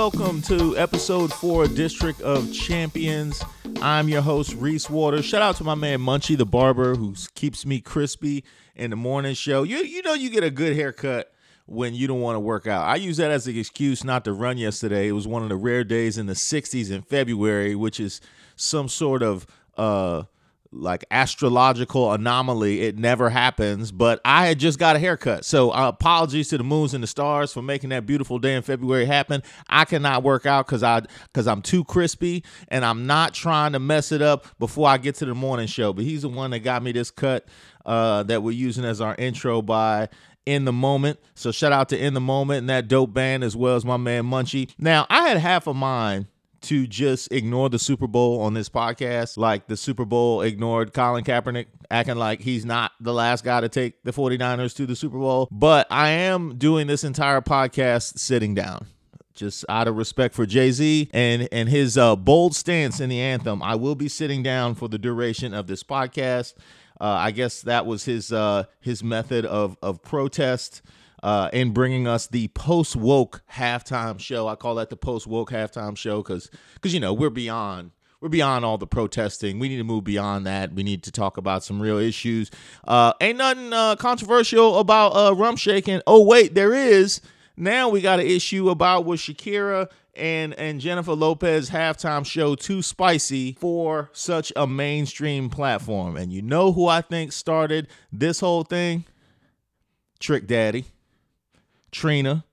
welcome to episode four, District of Champions. I'm your host, Reese Waters. Shout out to my man Munchie the barber who keeps me crispy in the morning show. You you know you get a good haircut when you don't want to work out. I use that as an excuse not to run yesterday. It was one of the rare days in the 60s in February, which is some sort of uh like astrological anomaly. It never happens, but I had just got a haircut. So uh, apologies to the moons and the stars for making that beautiful day in February happen. I cannot work out because I because I'm too crispy and I'm not trying to mess it up before I get to the morning show. But he's the one that got me this cut uh, that we're using as our intro by in the moment. So shout out to In the Moment and that dope band as well as my man Munchie. Now I had half of mine to just ignore the Super Bowl on this podcast, like the Super Bowl ignored Colin Kaepernick, acting like he's not the last guy to take the 49ers to the Super Bowl. But I am doing this entire podcast sitting down. Just out of respect for Jay Z and and his uh, bold stance in the anthem, I will be sitting down for the duration of this podcast. Uh, I guess that was his uh, his method of of protest uh, in bringing us the post woke halftime show. I call that the post woke halftime show because because you know we're beyond we're beyond all the protesting. We need to move beyond that. We need to talk about some real issues. Uh, ain't nothing uh, controversial about uh, rum shaking. Oh wait, there is. Now we got an issue about was Shakira and and Jennifer Lopez halftime show too spicy for such a mainstream platform. And you know who I think started this whole thing? Trick Daddy. Trina,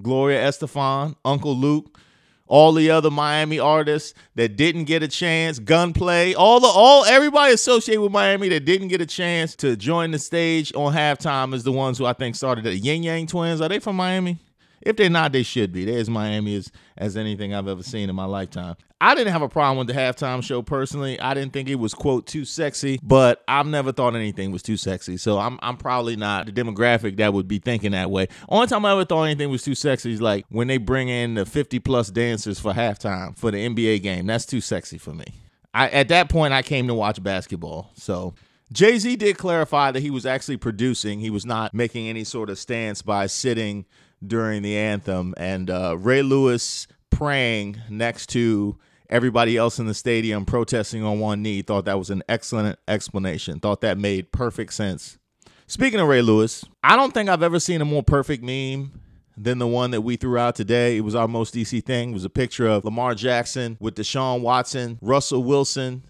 Gloria Estefan, Uncle Luke, all the other Miami artists that didn't get a chance, Gunplay, all the all everybody associated with Miami that didn't get a chance to join the stage on halftime is the ones who I think started the Ying Yang Twins. Are they from Miami? If they're not, they should be. They're as Miami as, as anything I've ever seen in my lifetime. I didn't have a problem with the halftime show personally. I didn't think it was quote too sexy, but I've never thought anything was too sexy. So I'm I'm probably not the demographic that would be thinking that way. Only time I ever thought anything was too sexy is like when they bring in the 50 plus dancers for halftime for the NBA game. That's too sexy for me. I at that point I came to watch basketball. So Jay Z did clarify that he was actually producing. He was not making any sort of stance by sitting during the anthem, and uh, Ray Lewis praying next to everybody else in the stadium protesting on one knee. Thought that was an excellent explanation. Thought that made perfect sense. Speaking of Ray Lewis, I don't think I've ever seen a more perfect meme than the one that we threw out today. It was our most DC thing. It was a picture of Lamar Jackson with Deshaun Watson, Russell Wilson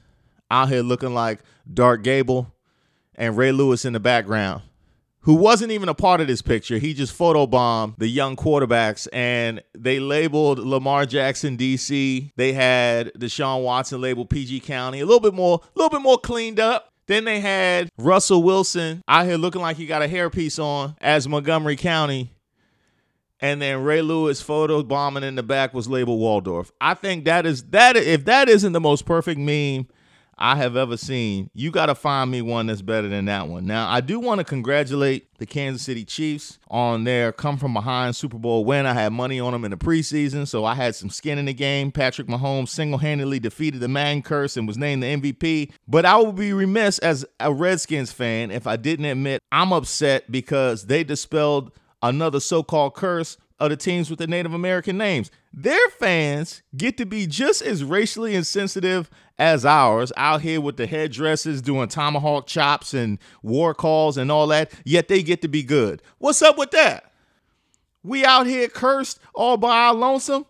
out here looking like Dark Gable, and Ray Lewis in the background who wasn't even a part of this picture. He just photobombed the young quarterbacks and they labeled Lamar Jackson DC. They had Deshaun Watson labeled PG County. A little bit more, a little bit more cleaned up. Then they had Russell Wilson out here looking like he got a hairpiece on as Montgomery County. And then Ray Lewis photo bombing in the back was labeled Waldorf. I think that is that if that isn't the most perfect meme I have ever seen. You got to find me one that's better than that one. Now, I do want to congratulate the Kansas City Chiefs on their come from behind Super Bowl win. I had money on them in the preseason, so I had some skin in the game. Patrick Mahomes single handedly defeated the Madden curse and was named the MVP. But I would be remiss as a Redskins fan if I didn't admit I'm upset because they dispelled another so called curse of the teams with the Native American names. Their fans get to be just as racially insensitive as ours out here with the headdresses doing tomahawk chops and war calls and all that, yet they get to be good. What's up with that? We out here cursed all by our lonesome?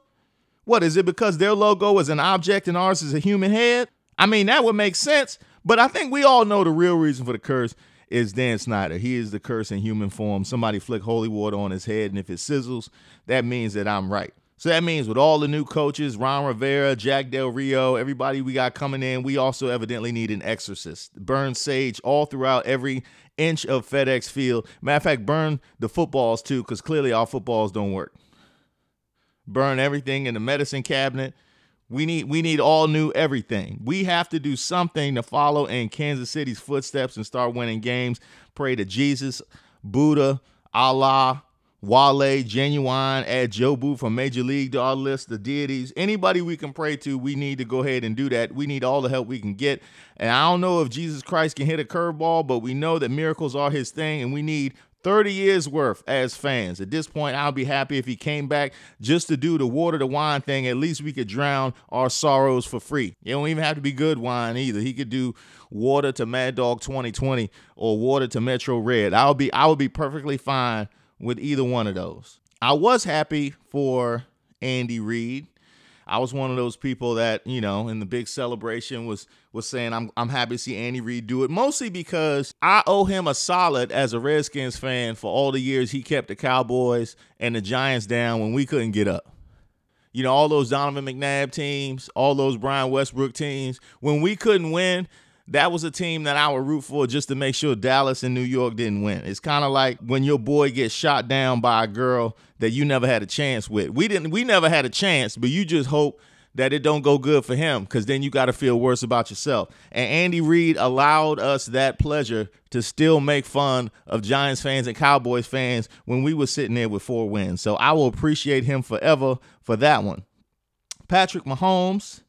What is it because their logo is an object and ours is a human head? I mean, that would make sense, but I think we all know the real reason for the curse is Dan Snyder. He is the curse in human form. Somebody flick holy water on his head, and if it sizzles, that means that I'm right. So that means with all the new coaches, Ron Rivera, Jack Del Rio, everybody we got coming in, we also evidently need an exorcist. Burn sage all throughout every inch of FedEx field. Matter of fact, burn the footballs too, because clearly our footballs don't work. Burn everything in the medicine cabinet. We need we need all new everything. We have to do something to follow in Kansas City's footsteps and start winning games. Pray to Jesus, Buddha, Allah, Wale, Ginuwine, add Jobu from Major League to our list, the deities. Anybody we can pray to, we need to go ahead and do that. We need all the help we can get. And I don't know if Jesus Christ can hit a curveball, but we know that miracles are his thing, and we need 30 years worth as fans. At this point, I'll be happy if he came back just to do the water to wine thing. At least we could drown our sorrows for free. You don't even have to be good wine either. He could do water to Mad Dog 2020 or water to Metro Red. I'll be I would be perfectly fine with either one of those. I was happy for Andy Reid I was one of those people that you know in the big celebration was was saying I'm I'm happy to see Andy Reid do it mostly because I owe him a solid as a Redskins fan for all the years he kept the Cowboys and the Giants down when we couldn't get up. You know all those Donovan McNabb teams, all those Brian Westbrook teams when we couldn't win that was a team that I would root for just to make sure Dallas and New York didn't win. It's kind of like when your boy gets shot down by a girl that you never had a chance with. We didn't we never had a chance, but you just hope that it don't go good for him cuz then you got to feel worse about yourself. And Andy Reid allowed us that pleasure to still make fun of Giants fans and Cowboys fans when we were sitting there with four wins. So I will appreciate him forever for that one. Patrick Mahomes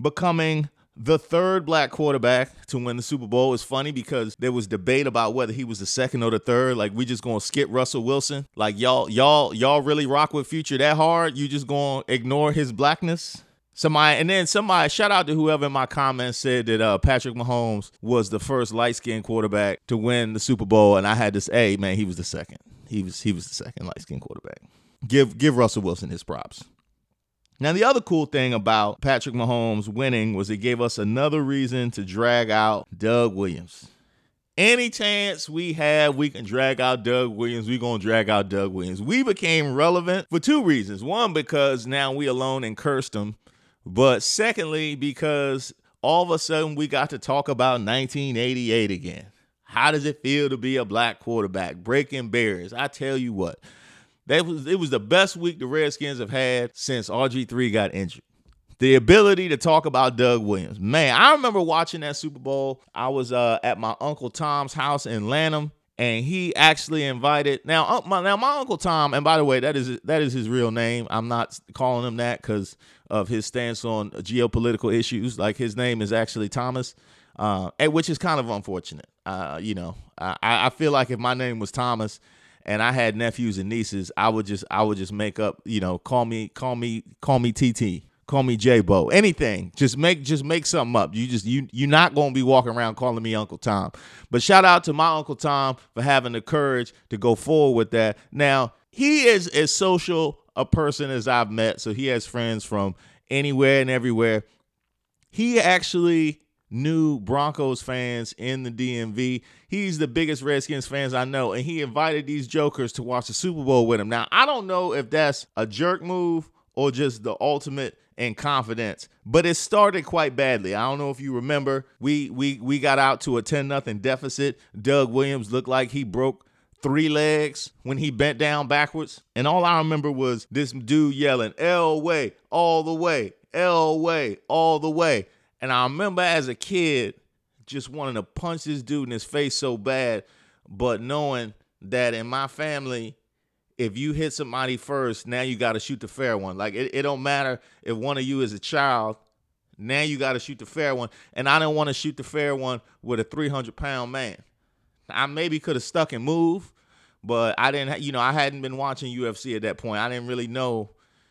becoming the third black quarterback to win the Super Bowl is funny because there was debate about whether he was the second or the third. Like we just gonna skip Russell Wilson. Like y'all, y'all, y'all really rock with Future that hard? You just gonna ignore his blackness? Somebody and then somebody shout out to whoever in my comments said that uh, Patrick Mahomes was the first light skinned quarterback to win the Super Bowl, and I had this. hey man, he was the second. He was he was the second light skinned quarterback. Give give Russell Wilson his props. Now, the other cool thing about Patrick Mahomes winning was it gave us another reason to drag out Doug Williams. Any chance we have, we can drag out Doug Williams. We're going to drag out Doug Williams. We became relevant for two reasons. One, because now we alone and cursed him. But secondly, because all of a sudden we got to talk about 1988 again. How does it feel to be a black quarterback? Breaking barriers. I tell you what, that was it was the best week the Redskins have had since RG3 got injured. The ability to talk about Doug Williams. Man, I remember watching that Super Bowl. I was uh, at my Uncle Tom's house in Lanham, and he actually invited now uh, my, now my uncle Tom and by the way that is that is his real name I'm not calling him that because of his stance on geopolitical issues like his name is actually Thomas uh, which is kind of unfortunate uh, you know I, I feel like if my name was Thomas and I had nephews and nieces, I would just I would just make up, you know, call me call me call me TT, call me J Bo, anything. Just make just make something up. You just you you're not gonna be walking around calling me Uncle Tom. But shout out to my Uncle Tom for having the courage to go forward with that. Now he is as social a person as I've met, so he has friends from anywhere and everywhere. He actually new Broncos fans in the DMV. He's the biggest Redskins fans I know, and he invited these jokers to watch the Super Bowl with him. Now, I don't know if that's a jerk move or just the ultimate in confidence, but it started quite badly. I don't know if you remember. We we we got out to a 10 nothing deficit. Doug Williams looked like he broke three legs when he bent down backwards. And all I remember was this dude yelling, Elway, all the way, Elway, all the way. And I remember as a kid just wanting to punch this dude in his face so bad, but knowing that in my family, if you hit somebody first, now you got to shoot the fair one. Like it, it don't matter if one of you is a child. Now you got to shoot the fair one, and I didn't want to shoot the fair one with a 300 pound man. I maybe could have stuck and moved, but I didn't. You know, I hadn't been watching UFC at that point. I didn't really know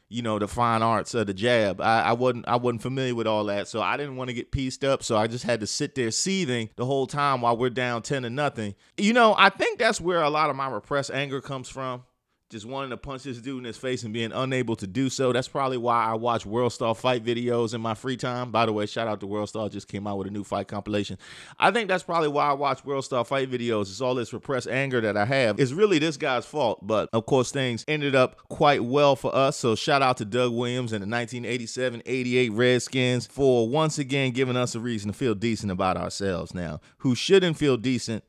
you know the fine arts of the jab. I, I wasn't I wasn't familiar with all that, so I didn't want to get pieced up. So I just had to sit there seething the whole time while we're down ten to nothing. You know, I think that's where a lot of my repressed anger comes from just wanting to punch this dude in his face and being unable to do so. That's probably why I watch World Star fight videos in my free time. By the way, shout out to World Star, just came out with a new fight compilation. I think that's probably why I watch World Star fight videos. It's all this repressed anger that I have. It's really this guy's fault, but of course, things ended up quite well for us. So shout out to Doug Williams and the 1987 88 Redskins for once again giving us a reason to feel decent about ourselves now. Who shouldn't feel decent?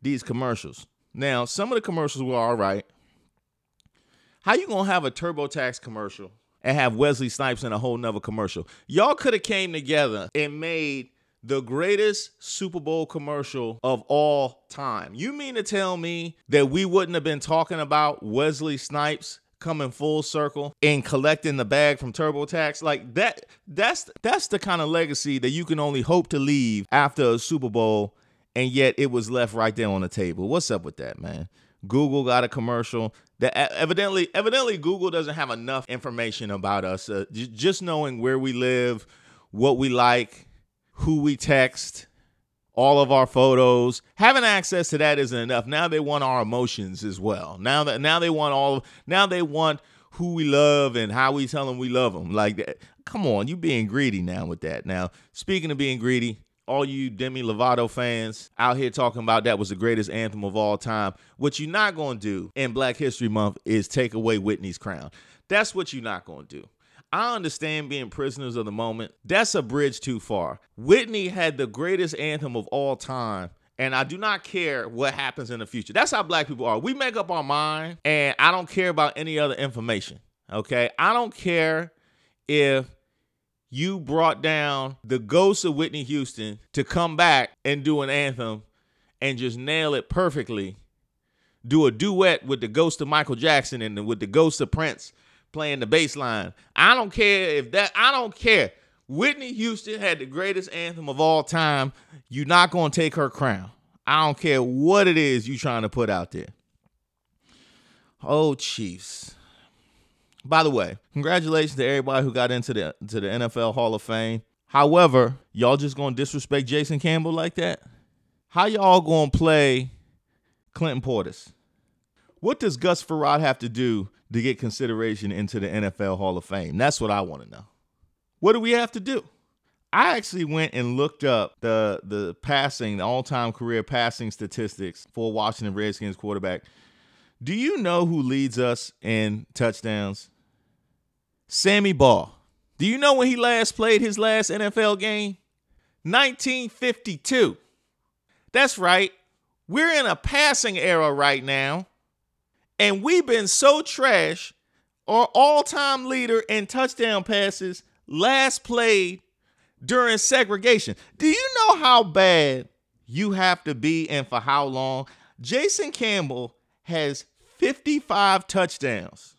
These commercials. Now, some of the commercials were all right. How you gonna have a TurboTax commercial and have Wesley Snipes in a whole nother commercial? Y'all could have came together and made the greatest Super Bowl commercial of all time. You mean to tell me that we wouldn't have been talking about Wesley Snipes coming full circle and collecting the bag from TurboTax? Like that that's that's the kind of legacy that you can only hope to leave after a Super Bowl and yet it was left right there on the table. What's up with that, man? Google got a commercial. That evidently, evidently, Google doesn't have enough information about us. Uh, just knowing where we live, what we like, who we text, all of our photos. Having access to that isn't enough. Now they want our emotions as well. Now that now they want all. Now they want who we love and how we tell them we love them. Like that. Come on, you being greedy now with that. Now, speaking of being greedy, all you Demi Lovato fans out here talking about that was the greatest anthem of all time. What you're not going to do in Black History Month is take away Whitney's crown. That's what you're not going to do. I understand being prisoners of the moment. That's a bridge too far. Whitney had the greatest anthem of all time. And I do not care what happens in the future. That's how black people are. We make up our mind, and I don't care about any other information. Okay. I don't care if you brought down the ghost of Whitney Houston to come back and do an anthem and just nail it perfectly. Do a duet with the ghost of Michael Jackson and with the ghost of Prince playing the bass line. I don't care if that, I don't care. Whitney Houston had the greatest anthem of all time. You're not going to take her crown. I don't care what it is you're trying to put out there. Oh, Chiefs. By the way, congratulations to everybody who got into the to the NFL Hall of Fame. However, y'all just gonna disrespect Jason Campbell like that? How y'all gonna play Clinton Portis? What does Gus Frerotte have to do to get consideration into the NFL Hall of Fame? That's what I want to know. What do we have to do? I actually went and looked up the the passing, the all-time career passing statistics for Washington Redskins quarterback do you know who leads us in touchdowns? Sammy Baugh. Do you know when he last played his last NFL game? 1952. That's right. We're in a passing era right now. And we've been so trash. Our all time leader in touchdown passes last played during segregation. Do you know how bad you have to be and for how long? Jason Campbell has 55 touchdowns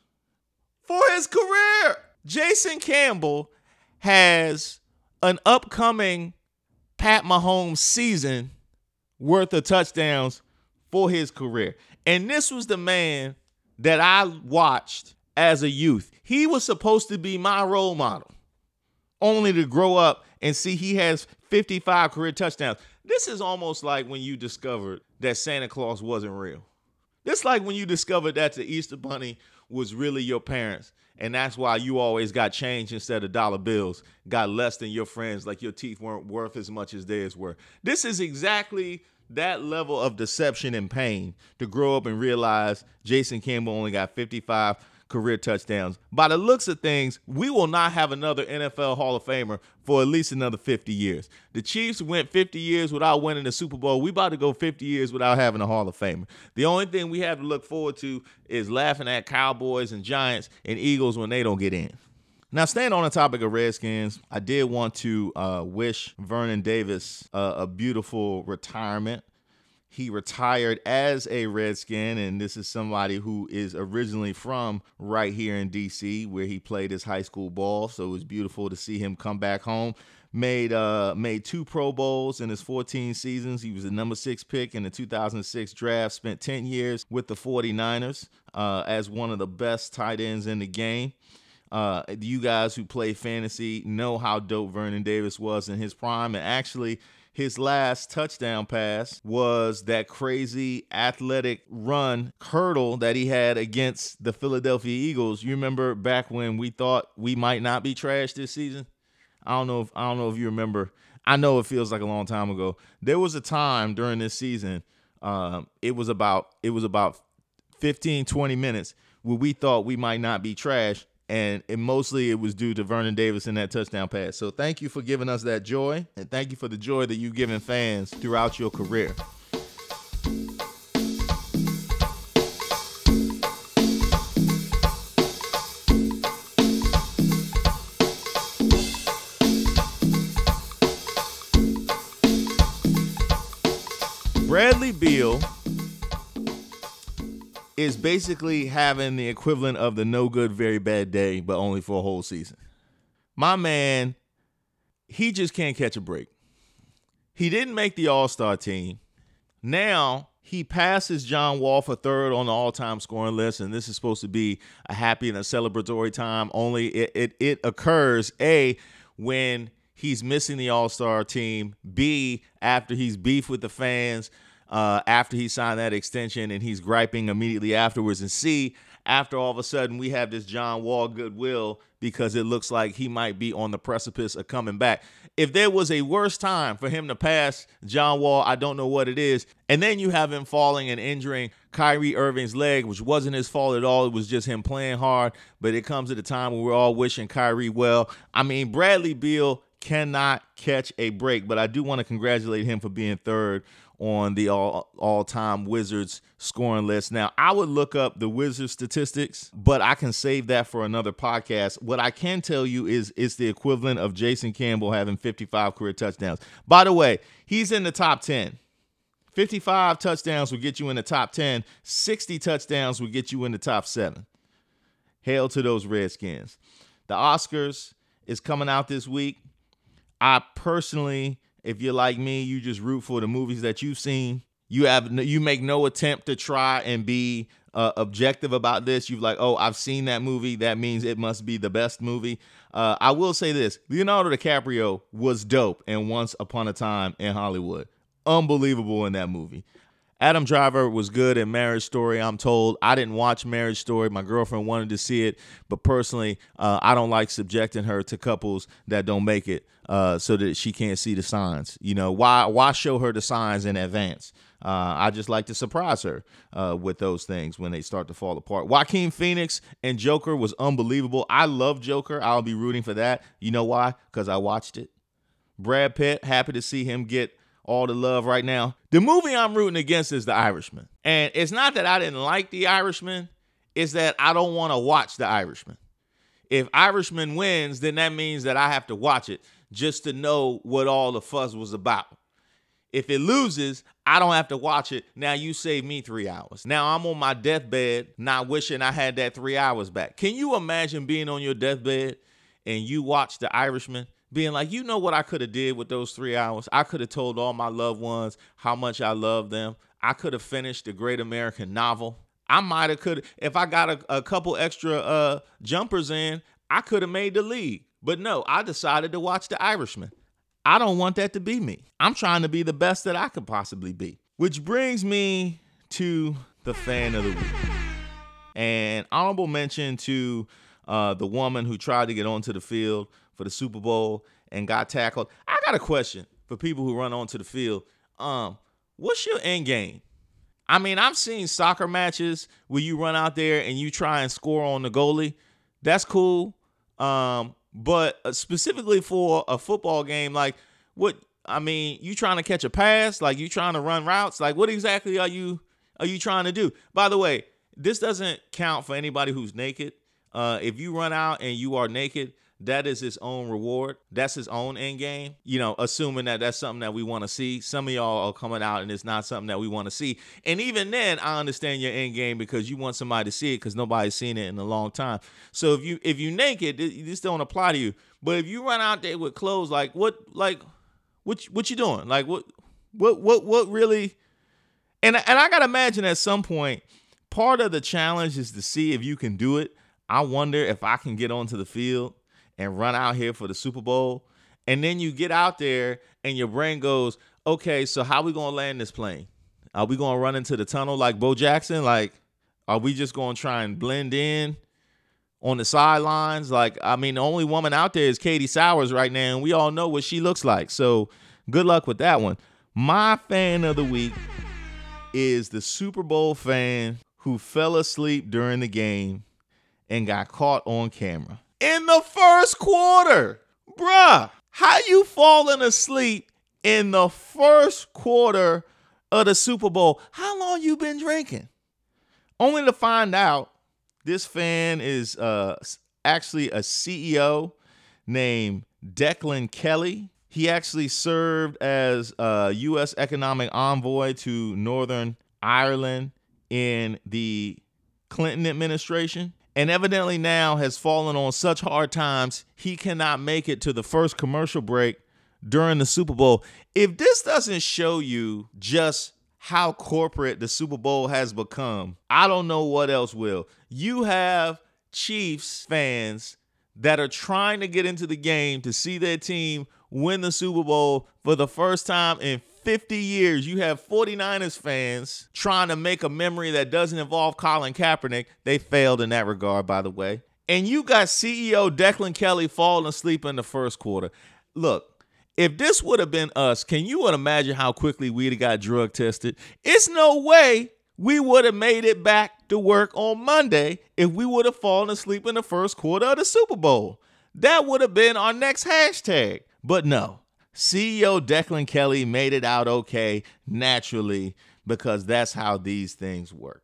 for his career. Jason Campbell has an upcoming Pat Mahomes season worth of touchdowns for his career. And this was the man that I watched as a youth. He was supposed to be my role model, only to grow up and see he has 55 career touchdowns. This is almost like when you discovered that Santa Claus wasn't real. It's like when you discovered that the Easter Bunny was really your parents, and that's why you always got change instead of dollar bills, got less than your friends, like your teeth weren't worth as much as theirs were. This is exactly that level of deception and pain to grow up and realize Jason Campbell only got 55 career touchdowns. By the looks of things, we will not have another NFL Hall of Famer for at least another 50 years. The Chiefs went 50 years without winning the Super Bowl. We about to go 50 years without having a Hall of Famer. The only thing we have to look forward to is laughing at Cowboys and Giants and Eagles when they don't get in. Now, staying on the topic of Redskins, I did want to uh, wish Vernon Davis uh, a beautiful retirement. He retired as a Redskin, and this is somebody who is originally from right here in DC, where he played his high school ball. So it was beautiful to see him come back home. Made uh made two Pro Bowls in his 14 seasons. He was the number six pick in the 2006 draft. Spent 10 years with the 49ers uh, as one of the best tight ends in the game. Uh, you guys who play fantasy know how dope Vernon Davis was in his prime, and actually his last touchdown pass was that crazy athletic run hurdle that he had against the Philadelphia Eagles. You remember back when we thought we might not be trash this season? I don't know if I don't know if you remember. I know it feels like a long time ago. There was a time during this season, um, it was about it was about 15, 20 minutes where we thought we might not be trash and it mostly it was due to Vernon Davis in that touchdown pass. So thank you for giving us that joy, and thank you for the joy that you've given fans throughout your career. Bradley Beal is basically having the equivalent of the no good, very bad day, but only for a whole season. My man, he just can't catch a break. He didn't make the All Star team. Now He passes John Wall for third on the all-time scoring list, and this is supposed to be a happy and a celebratory time. Only it it, it occurs a when he's missing the All-Star team. B after he's beef with the fans uh, after he signed that extension, and he's griping immediately afterwards. And C after all of a sudden we have this John Wall goodwill because it looks like he might be on the precipice of coming back. If there was a worse time for him to pass John Wall, I don't know what it is. And then you have him falling and injuring Kyrie Irving's leg, which wasn't his fault at all. It was just him playing hard. But it comes at a time when we're all wishing Kyrie well. I mean, Bradley Beal cannot catch a break, but I do want to congratulate him for being third on the all all time Wizards scoring list. Now, I would look up the Wizards statistics, but I can save that for another podcast. What I can tell you is it's the equivalent of Jason Campbell having 55 career touchdowns. By the way, he's in the top 10. 55 touchdowns will get you in the top 10. 60 touchdowns will get you in the top 7. Hail to those Redskins. The Oscars is coming out this week. I personally if you're like me, you just root for the movies that you've seen. You have you make no attempt to try and be uh, objective about this. You're like, oh, I've seen that movie. That means it must be the best movie. Uh, I will say this: Leonardo DiCaprio was dope in Once Upon a Time in Hollywood. Unbelievable in that movie. Adam Driver was good in Marriage Story. I'm told I didn't watch Marriage Story. My girlfriend wanted to see it, but personally, uh, I don't like subjecting her to couples that don't make it, uh, so that she can't see the signs. You know, why why show her the signs in advance? Uh, I just like to surprise her uh, with those things when they start to fall apart. Joaquin Phoenix and Joker was unbelievable. I love Joker. I'll be rooting for that. You know why? Because I watched it. Brad Pitt, happy to see him get all the love right now. The movie I'm rooting against is The Irishman. And it's not that I didn't like The Irishman, it's that I don't want to watch The Irishman. If Irishman wins, then that means that I have to watch it just to know what all the fuss was about. If it loses, I don't have to watch it. Now you save me three hours. Now I'm on my deathbed, not wishing I had that three hours back. Can you imagine being on your deathbed and you watch The Irishman being like, you know what I could have did with those three hours? I could have told all my loved ones how much I love them. I could have finished the great American novel. I might have could if I got a, a couple extra uh, jumpers in, I could have made the league. But no, I decided to watch The Irishman. I don't want that to be me. I'm trying to be the best that I could possibly be. Which brings me to the fan of the week. And honorable mention to uh, the woman who tried to get onto the field for the Super Bowl and got tackled. I got a question for people who run onto the field. Um, what's your end game? I mean, I've seen soccer matches where you run out there and you try and score on the goalie. That's cool. Um, but uh, specifically for a football game, like what I mean, you trying to catch a pass, like you trying to run routes, like what exactly are you are you trying to do? By the way, this doesn't count for anybody who's naked. Uh, if you run out and you are naked, that is his own reward. That's his own end game. You know, assuming that that's something that we want to see. Some of y'all are coming out and it's not something that we want to see. And even then, I understand your end game because you want somebody to see it because nobody's seen it in a long time. So if you if you naked, this don't apply to you. But if you run out there with clothes, like what, like what, what you doing? Like what, what, what, what really? And and I gotta imagine at some point, part of the challenge is to see if you can do it. I wonder if I can get onto the field and run out here for the Super Bowl. And then you get out there and your brain goes, okay, so how we gonna land this plane? Are we gonna run into the tunnel like Bo Jackson? Like, are we just gonna try and blend in on the sidelines? Like, I mean, the only woman out there is Katie Sowers right now, and we all know what she looks like. So good luck with that one. My fan of the week is the Super Bowl fan who fell asleep during the game and got caught on camera in the first quarter. Bruh, how you falling asleep in the first quarter of the Super Bowl? How long you been drinking? Only to find out this fan is uh, actually a CEO named Declan Kelly. He actually served as a U.S. economic envoy to Northern Ireland in the Clinton administration and evidently now has fallen on such hard times he cannot make it to the first commercial break during the Super Bowl. If this doesn't show you just how corporate the Super Bowl has become, I don't know what else will. You have Chiefs fans that are trying to get into the game to see their team win the Super Bowl for the first time in 50 years. You have 49ers fans trying to make a memory that doesn't involve Colin Kaepernick. They failed in that regard, by the way. And you got CEO Declan Kelly falling asleep in the first quarter. Look, if this would have been us, can you imagine how quickly we'd have got drug tested? It's no way we would have made it back to work on Monday if we would have fallen asleep in the first quarter of the Super Bowl. That would have been our next hashtag. But no, CEO Declan Kelly made it out okay naturally because that's how these things work.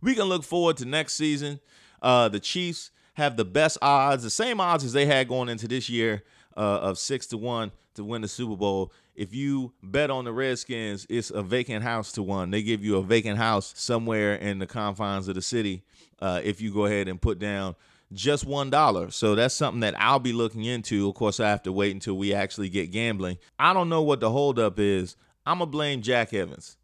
We can look forward to next season. Uh, the Chiefs have the best odds, the same odds as they had going into this year uh, of six to one to win the Super Bowl. If you bet on the Redskins, it's a vacant house to one. They give you a vacant house somewhere in the confines of the city uh, if you go ahead and put down just one dollar. So that's something that I'll be looking into. Of course, I have to wait until we actually get gambling. I don't know what the holdup is. I'm gonna blame Jack Evans.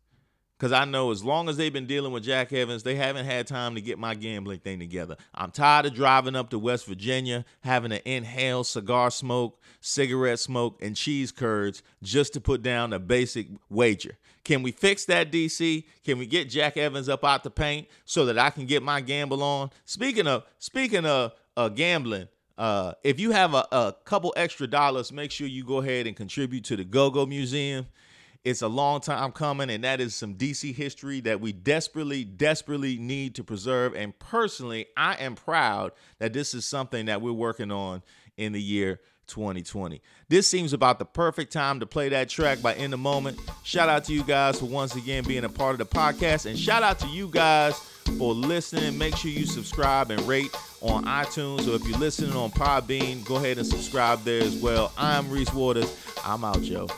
Because I know as long as they've been dealing with Jack Evans, they haven't had time to get my gambling thing together. I'm tired of driving up to West Virginia, having to inhale cigar smoke, cigarette smoke, and cheese curds just to put down a basic wager. Can we fix that, DC? Can we get Jack Evans up out the paint so that I can get my gamble on? Speaking of speaking of uh, gambling, uh, if you have a, a couple extra dollars, make sure you go ahead and contribute to the Go Go Museum. It's a long time coming, and that is some DC history that we desperately, desperately need to preserve. And personally, I am proud that this is something that we're working on in the year 2020. This seems about the perfect time to play that track by In the Moment. Shout out to you guys for once again being a part of the podcast, and shout out to you guys for listening. Make sure you subscribe and rate on iTunes, or if you're listening on Podbean, go ahead and subscribe there as well. I'm Reese Waters. I'm out, Joe.